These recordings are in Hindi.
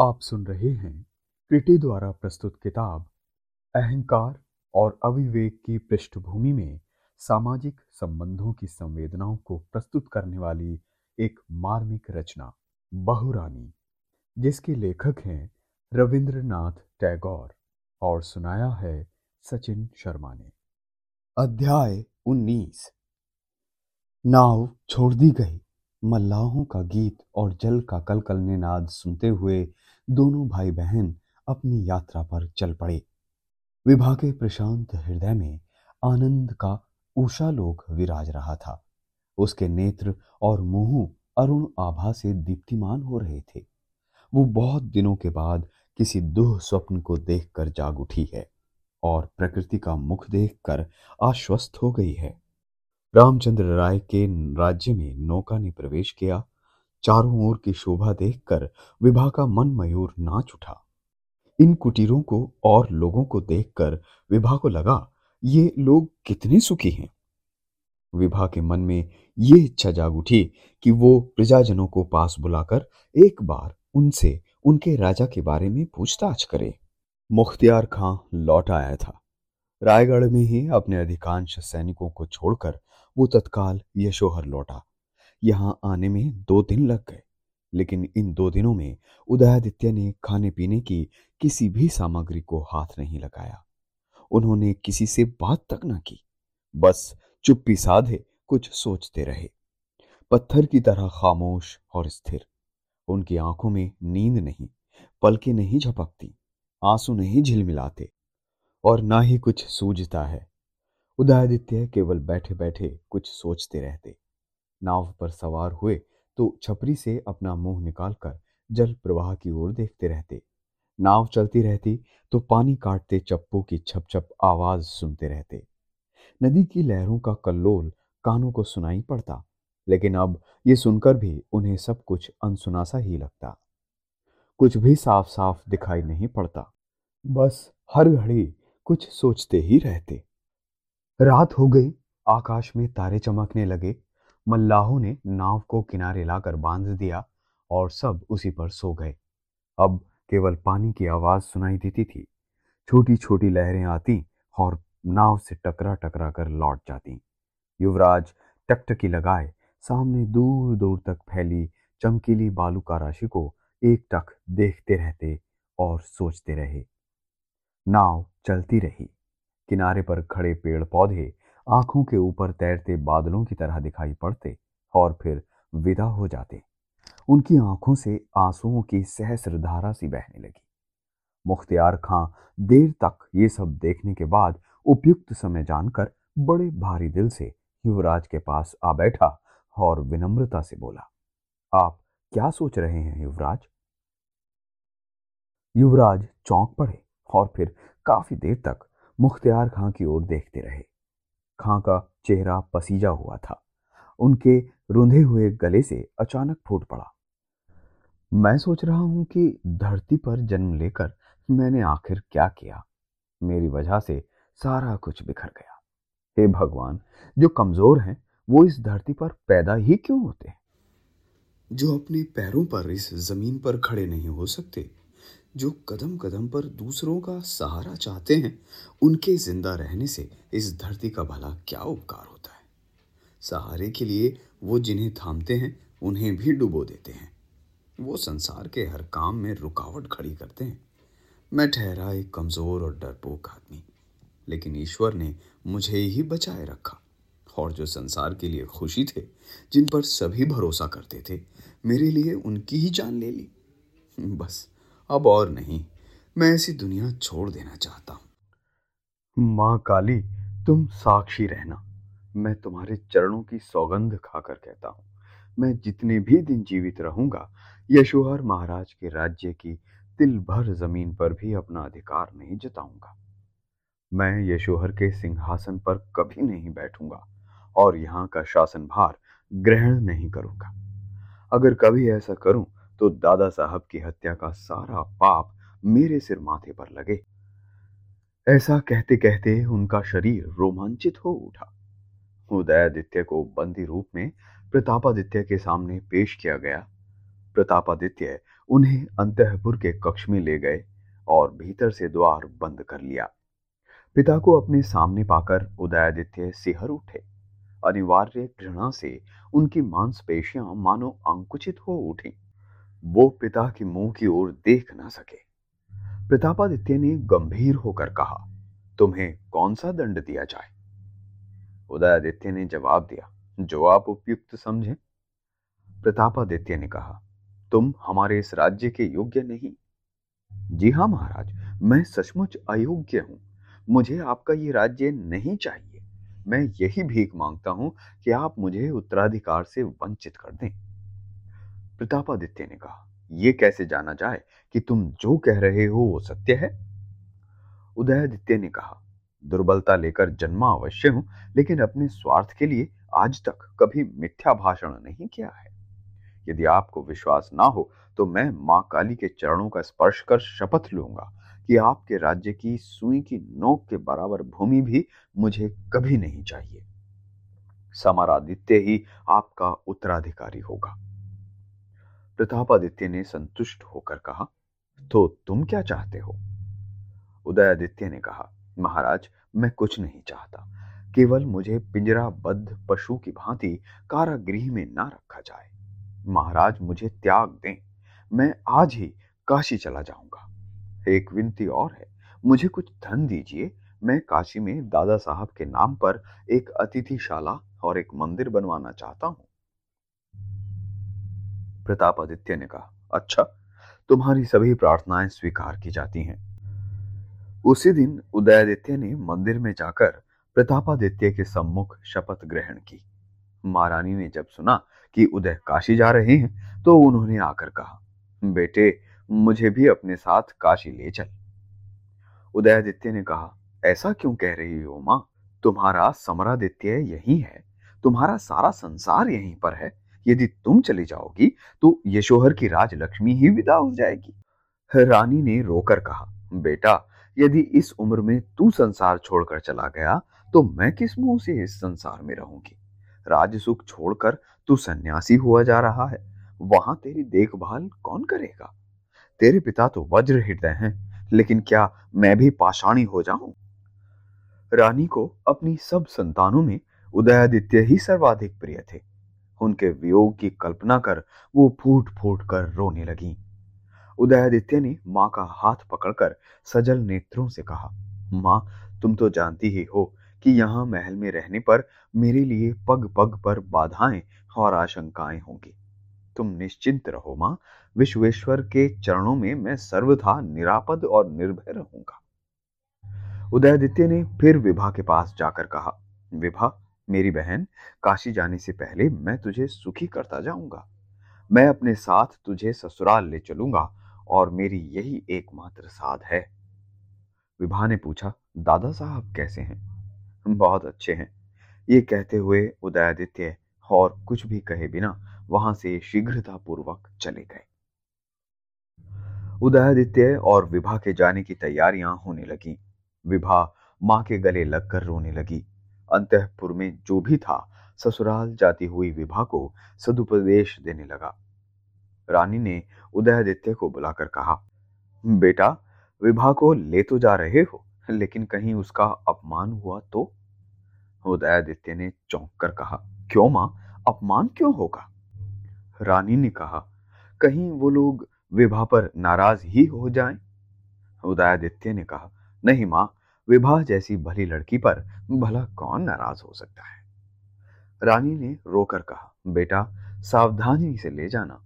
आप सुन रहे हैं क्रिटी द्वारा प्रस्तुत किताब, अहंकार और अविवेक की पृष्ठभूमि में सामाजिक संबंधों की संवेदनाओं को प्रस्तुत करने वाली एक मार्मिक रचना, बहुरानी, जिसके लेखक हैं रविंद्रनाथ टैगोर और सुनाया है सचिन शर्मा ने। अध्याय उन्नीस। नाव छोड़ दी गई। मल्लाहों का गीत और जल का कलकलने नाद सुनते हुए दोनों भाई बहन अपनी यात्रा पर चल पड़े। विभा के प्रशांत हृदय में आनंद का ऊषालोक विराज रहा था। उसके नेत्र और मुँह अरुण आभा से दीप्तिमान हो रहे थे। वो बहुत दिनों के बाद किसी दुह स्वप्न को देखकर जाग उठी है और प्रकृति का मुख देखकर आश्वस्त हो गई है। रामचंद्र राय के राज्य में नौका ने प्रवेश किया चारों ओर की शोभा देखकर विभा का मन मयूर नाच उठा। इन कुटीरों को और लोगों को देखकर विभा को लगा, ये लोग कितने सुखी हैं। विभा के मन में ये इच्छा जाग उठी कि वो प्रजाजनों को पास बुलाकर एक बार उनसे, उनके राजा के बारे में पूछताछ करे। मुख्तियार खां लौट आया था। रायगढ़ में ही अपने अधिकांश सैनिकों को छोड़कर वो तत्काल यशोहर लौटा। यहाँ आने में दो दिन लग गए। लेकिन इन दो दिनों में उदयादित्य ने खाने पीने की किसी भी सामग्री को हाथ नहीं लगाया। उन्होंने किसी से बात तक न की। बस चुप्पी साधे कुछ सोचते रहे। पत्थर की तरह खामोश और स्थिर। उनकी आँखों में नींद नहीं, पलके नहीं झपकती, आँसू नहीं झिलमिलाते और ना ही कुछ सूझता है। उदयादित्य केवल बैठे बैठे कुछ सोचते रहते। नाव पर सवार हुए तो छपरी से अपना मुँह निकालकर जल प्रवाह की ओर देखते रहते। नाव चलती रहती तो पानी काटते चप्पू की छप छप आवाज़ सुनते रहते। नदी की लहरों का कल्लोल कानों को सुनाई पड़ता, लेकिन अब ये सुनकर भी उन्हें सब कुछ अनसुना सा ही लगता। कुछ भी साफ़ साफ़ दिखाई नहीं पड़ता, बस हर घड़ी कुछ सोचते ही रहते। रात हो गई, आकाश में तारे चमकने लगे। मल्लाहों ने नाव को किनारे लाकर बाँध दिया और सब उसी पर सो गए। अब केवल पानी की आवाज़ सुनाई देती थी। छोटी छोटी लहरें आती और नाव से टकरा टकरा कर लौट जाती। युवराज टकटकी लगाए, सामने दूर दूर तक फैली चमकीली बालू का राशि को एक टक देखते रहते और सोचते रहे। नाव चलती रही। किनारे पर खड़े पेड़ पौधे आँखों के ऊपर तैरते बादलों की तरह दिखाई पड़ते और फिर विदा हो जाते। उनकी आँखों से आंसुओं की सहस्र धारा सी बहने लगी। मुख्तियार खां, देर तक ये सब देखने के बाद उपयुक्त समय जानकर बड़े भारी दिल से युवराज के पास आ बैठा और विनम्रता से बोला, आप क्या सोच रहे हैं युवराज? युवराज चौंक पड़े और फिर काफ़ी देर तक मुख्तियार खां की ओर देखते रहे। खां का चेहरा पसीजा हुआ था। उनके रुंधे हुए गले से अचानक फूट पड़ा। मैं सोच रहा हूँ कि धरती पर जन्म लेकर मैंने आखिर क्या किया। मेरी वजह से सारा कुछ बिखर गया। हे भगवान, जो कमज़ोर हैं, वो इस धरती पर पैदा ही क्यों होते हैं? जो अपने पैरों पर इस ज़मीन पर खड़े नहीं हो सकते जो कदम कदम पर दूसरों का सहारा चाहते हैं, उनके ज़िंदा रहने से इस धरती का भला क्या उपकार होता है? सहारे के लिए वो जिन्हें थामते हैं, उन्हें भी डुबो देते हैं। वो संसार के हर काम में रुकावट खड़ी करते हैं। मैं ठहरा एक कमज़ोर और डरपोक आदमी, लेकिन ईश्वर ने मुझे ही बचाए रखा। और जो संसार के लिए खुशी थे, जिन पर सभी भरोसा करते थे, मेरे लिए उनकी ही जान ले ली। बस अब और नहीं, मैं ऐसी दुनिया छोड़ देना चाहता हूँ। माँ काली, तुम साक्षी रहना। मैं तुम्हारे चरणों की सौगंध खाकर कहता हूँ। मैं जितने भी दिन जीवित रहूँगा, यशोहर महाराज के राज्य की तिल भर ज़मीन पर भी अपना अधिकार नहीं जताऊँगा। मैं यशोहर के सिंहासन पर कभी नहीं बैठूँगा और यहाँ का शासन भार ग्रहण नहीं करूँगा। अगर कभी ऐसा करूँ तो दादा साहब की हत्या का सारा पाप मेरे सिर माथे पर लगे। ऐसा कहते कहते उनका शरीर रोमांचित हो उठा। उदयादित्य को बंदी रूप में प्रतापादित्य के सामने पेश किया गया। प्रतापादित्य उन्हें अंतपुर के कक्ष में ले गए और भीतर से द्वार बंद कर लिया। पिता को अपने सामने पाकर उदयादित्य सिहर उठे। अनिवार्य घृणा से उनकी मांसपेशियाँ मानो अंकुचित हो उठी। वो पिता के मुँह की ओर देख ना सके। प्रतापादित्य ने गंभीर होकर कहा, तुम्हें कौन सा दंड दिया जाए? उदयादित्य ने जवाब दिया, जो आप उपयुक्त समझे। प्रतापादित्य ने कहा, तुम हमारे इस राज्य के योग्य नहीं। जी हाँ महाराज, मैं सचमुच अयोग्य हूँ। मुझे आपका ये राज्य नहीं चाहिए। मैं यही भीख माँगता हूँ कि आप मुझे उत्तराधिकार से वंचित कर दें। प्रतापादित्य ने कहा यह कैसे जाना जाए कि तुम जो कह रहे हो वो सत्य है? उदयादित्य ने कहा, दुर्बलता लेकर जन्मा अवश्य हूँ, लेकिन अपने स्वार्थ के लिए आज तक कभी मिथ्या भाषण नहीं किया है। यदि आपको विश्वास ना हो तो मैं माँ काली के चरणों का स्पर्श कर शपथ लूँगा कि आपके राज्य की सुई की नोक के बराबर भूमि भी मुझे कभी नहीं चाहिए। समरादित्य ही आपका उत्तराधिकारी होगा। प्रतापादित्य ने संतुष्ट होकर कहा तो तुम क्या चाहते हो? उदयादित्य ने कहा, महाराज, मैं कुछ नहीं चाहता। केवल मुझे पिंजराबद्ध पशु की भांति कारागृह में ना रखा जाए। महाराज, मुझे त्याग दें। मैं आज ही काशी चला जाऊँगा। एक विनती और है। मुझे कुछ धन दीजिए। मैं काशी में दादा साहब के नाम पर एक अतिथिशाला और एक मंदिर बनवाना चाहता हूँ। प्रतापादित्य ने कहा अच्छा तुम्हारी सभी प्रार्थनाएँ स्वीकार की जाती हैं। उसी दिन उदयादित्य ने मंदिर में जाकर प्रतापादित्य के सम्मुख शपथ ग्रहण की। महारानी ने जब सुना कि उदय काशी जा रहे हैं तो उन्होंने आकर कहा, बेटे, मुझे भी अपने साथ काशी ले चल। उदयादित्य ने कहा, ऐसा क्यों कह रही हो माँ? तुम्हारा समरादित्य यही है, तुम्हारा सारा संसार यहीं पर है। यदि तुम चली जाओगी तो यशोहर की राजलक्ष्मी ही विदा हो जाएगी। रानी ने रोकर कहा, बेटा, यदि इस उम्र में तू संसार छोड़कर चला गया तो मैं किस मुँह से इस संसार में रहूँगी? राजसुख छोड़कर तू सन्यासी हुआ जा रहा है, वहाँ तेरी देखभाल कौन करेगा? तेरे पिता तो वज्र हृदय हैं, लेकिन क्या मैं भी पाषाणी हो जाऊँ? रानी को अपनी सब संतानों में उदयादित्य ही सर्वाधिक प्रिय थे। उनके वियोग की कल्पना कर वो फूट फूट कर रोने लगी। उदयादित्य ने माँ का हाथ पकड़कर सजल नेत्रों से कहा, माँ, तुम तो जानती ही हो कि यहाँ महल में रहने पर मेरे लिए पग पग पर बाधाएँ और आशंकाएँ होंगी। तुम निश्चिंत रहो माँ, विश्वेश्वर के चरणों में मैं सर्वथा निरापद और निर्भय रहूँगा। उदयादित्य ने फिर विभा के पास जाकर कहा, विभा मेरी बहन, काशी जाने से पहले मैं तुझे सुखी करता जाऊँगा। मैं अपने साथ तुझे ससुराल ले चलूँगा और मेरी यही एकमात्र साध है। विभा ने पूछा, दादा साहब कैसे हैं? बहुत अच्छे हैं। ये कहते हुए उदयादित्य और कुछ भी कहे बिना वहाँ से शीघ्रता पूर्वक चले गए। उदयादित्य और विभा के जाने की तैयारियाँ होने लगी। विभा माँ के गले लगकर रोने लगी। अंतपुर में जो भी था, ससुराल जाती हुई विभा को सदुपदेश देने लगा। रानी ने उदयादित्य को बुलाकर कहा, बेटा, विभा को ले तो जा रहे हो, लेकिन कहीं उसका अपमान हुआ तो? उदयादित्य ने चौंक कर कहा, क्यों माँ, अपमान क्यों होगा? रानी ने कहा, कहीं वो लोग विभा पर नाराज़ ही हो जाएँ? उदयादित्य ने कहा, नहीं माँ विभा जैसी भली लड़की पर भला कौन नाराज़ हो सकता है? रानी ने रोकर कहा, बेटा, सावधानी से ले जाना।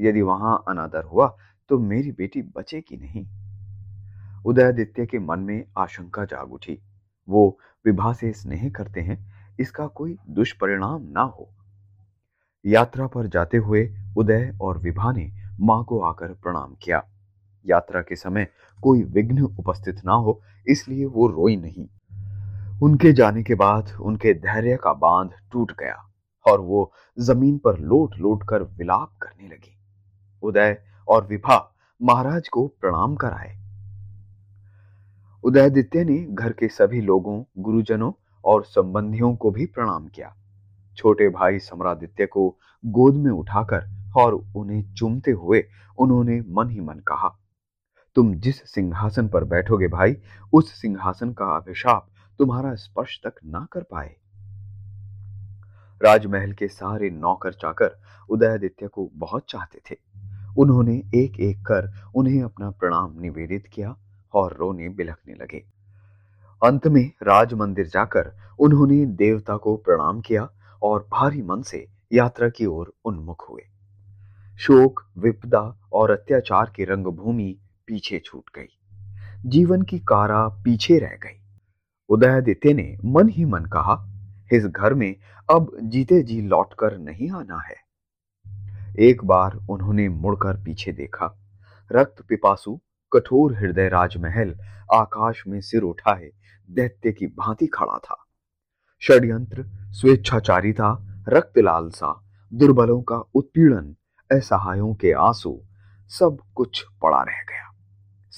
यदि वहाँ अनादर हुआ तो मेरी बेटी बचेगी नहीं। उदयादित्य के मन में आशंका जाग उठी। वो विभा से स्नेह करते हैं, इसका कोई दुष्परिणाम ना हो। यात्रा पर जाते हुए उदय और विभा ने माँ को आकर प्रणाम किया। यात्रा के समय कोई विघ्न उपस्थित ना हो, इसलिए वो रोई नहीं। उनके जाने के बाद उनके धैर्य का बाँध टूट गया और वो ज़मीन पर लोट लोट कर विलाप करने लगी। उदय और विभा महाराज को प्रणाम कराए। उदयदित्य ने घर के सभी लोगों, गुरुजनों और संबंधियों को भी प्रणाम किया। छोटे भाई समरादित्य को गोद में उठाकर और उन्हें चूमते हुए उन्होंने मन ही मन कहा तुम जिस सिंहासन पर बैठोगे भाई, उस सिंहासन का अभिशाप तुम्हारा स्पर्श तक ना कर पाए। राजमहल के सारे नौकर चाकर उदयादित्य को बहुत चाहते थे। उन्होंने एक एक कर उन्हें अपना प्रणाम निवेदित किया और रोने बिलखने लगे। अंत में राज मंदिर जाकर उन्होंने देवता को प्रणाम किया और भारी मन से यात्रा की ओर उन्मुख हुए। शोक, विपदा और अत्याचार की रंगभूमि पीछे छूट गई। जीवन की कारा पीछे रह गई। उदयादित्य ने मन ही मन कहा, इस घर में अब जीते जी लौटकर नहीं आना है। एक बार उन्होंने मुड़कर पीछे देखा। रक्त पिपासु, कठोर हृदय राजमहल, आकाश में सिर उठाए, दैत्य की भांति खड़ा था। षड्यंत्र, स्वेच्छाचारिता रक्त लालसा दुर्बलों का उत्पीड़न, असहायों के आँसू, सब कुछ पड़ा रह गया।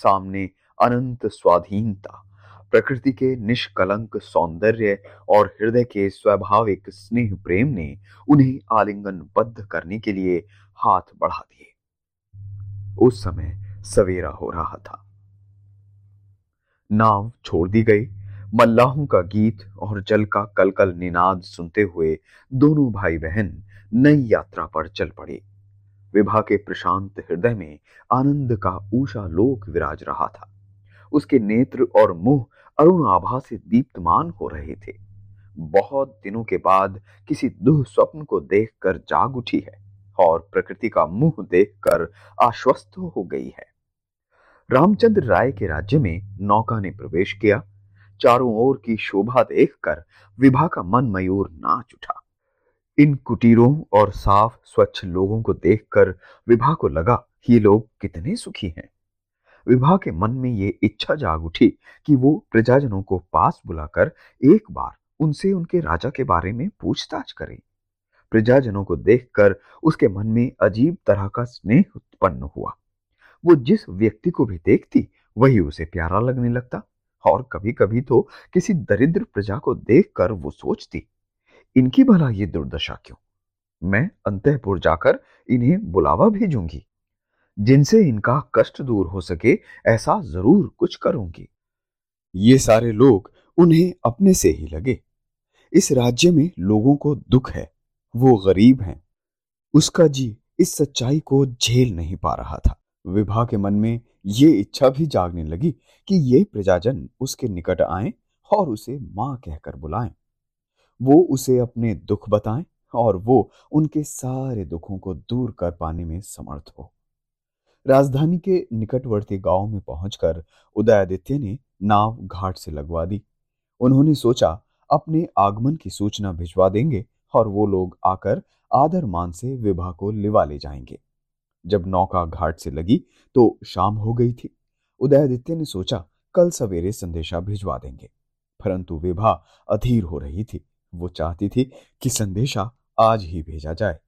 सामने अनंत स्वाधीनता, प्रकृति के निष्कलंक सौंदर्य और हृदय के स्वाभाविक स्नेह प्रेम ने उन्हें आलिंगन बद्ध करने के लिए हाथ बढ़ा दिए। उस समय सवेरा हो रहा था। नाव छोड़ दी गई। मल्लाहों का गीत और जल का कलकल निनाद सुनते हुए दोनों भाई बहन नई यात्रा पर चल पड़े। विभा के प्रशांत हृदय में आनंद का ऊषा लोक विराज रहा था। उसके नेत्र और मुँह अरुण आभा से दीप्तमान हो रहे थे। बहुत दिनों के बाद किसी दुह स्वप्न को देखकर जाग उठी है और प्रकृति का मुँह देखकर आश्वस्त हो गई है। रामचंद्र राय के राज्य में नौका ने प्रवेश किया। चारों ओर की शोभा देखकर विभा का मन मयूर नाच उठा। इन कुटीरों और साफ़ स्वच्छ लोगों को देखकर विभा को लगा ये लोग कितने सुखी हैं। विभा के मन में ये इच्छा जाग उठी कि वो प्रजाजनों को पास बुलाकर एक बार उनसे उनके राजा के बारे में पूछताछ करे। प्रजाजनों को देखकर उसके मन में अजीब तरह का स्नेह उत्पन्न हुआ। वो जिस व्यक्ति को भी देखती, वही उसे प्यारा लगने लगता और कभी कभी तो किसी दरिद्र प्रजा को देखकर वो सोचती। इनकी भला ये दुर्दशा क्यों? मैं अंतपुर जाकर इन्हें बुलावा भेजूँगी। जिनसे इनका कष्ट दूर हो सके, ऐसा ज़रूर कुछ करूँगी। ये सारे लोग उन्हें अपने से ही लगे। इस राज्य में लोगों को दुख है, वो गरीब हैं। उसका जी इस सच्चाई को झेल नहीं पा रहा था। विभा के मन में ये इच्छा भी जागने लगी कि ये प्रजाजन उसके निकट आए और उसे माँ कहकर बुलाएँ। वो उसे अपने दुख बताएँ और वो उनके सारे दुखों को दूर कर पाने में समर्थ हो। राजधानी के निकटवर्ती गाँव में पहुंचकर उदयादित्य ने नाव घाट से लगवा दी। उन्होंने सोचा, अपने आगमन की सूचना भिजवा देंगे और वो लोग आकर आदर मान से विवाह को लिवा ले जाएँगे। जब नौका घाट से लगी तो शाम हो गई थी। उदयादित्य ने सोचा, कल सवेरे संदेशा भिजवा देंगे, परंतु विभा अधीर हो रही थी। वो चाहती थी कि संदेशा आज ही भेजा जाए।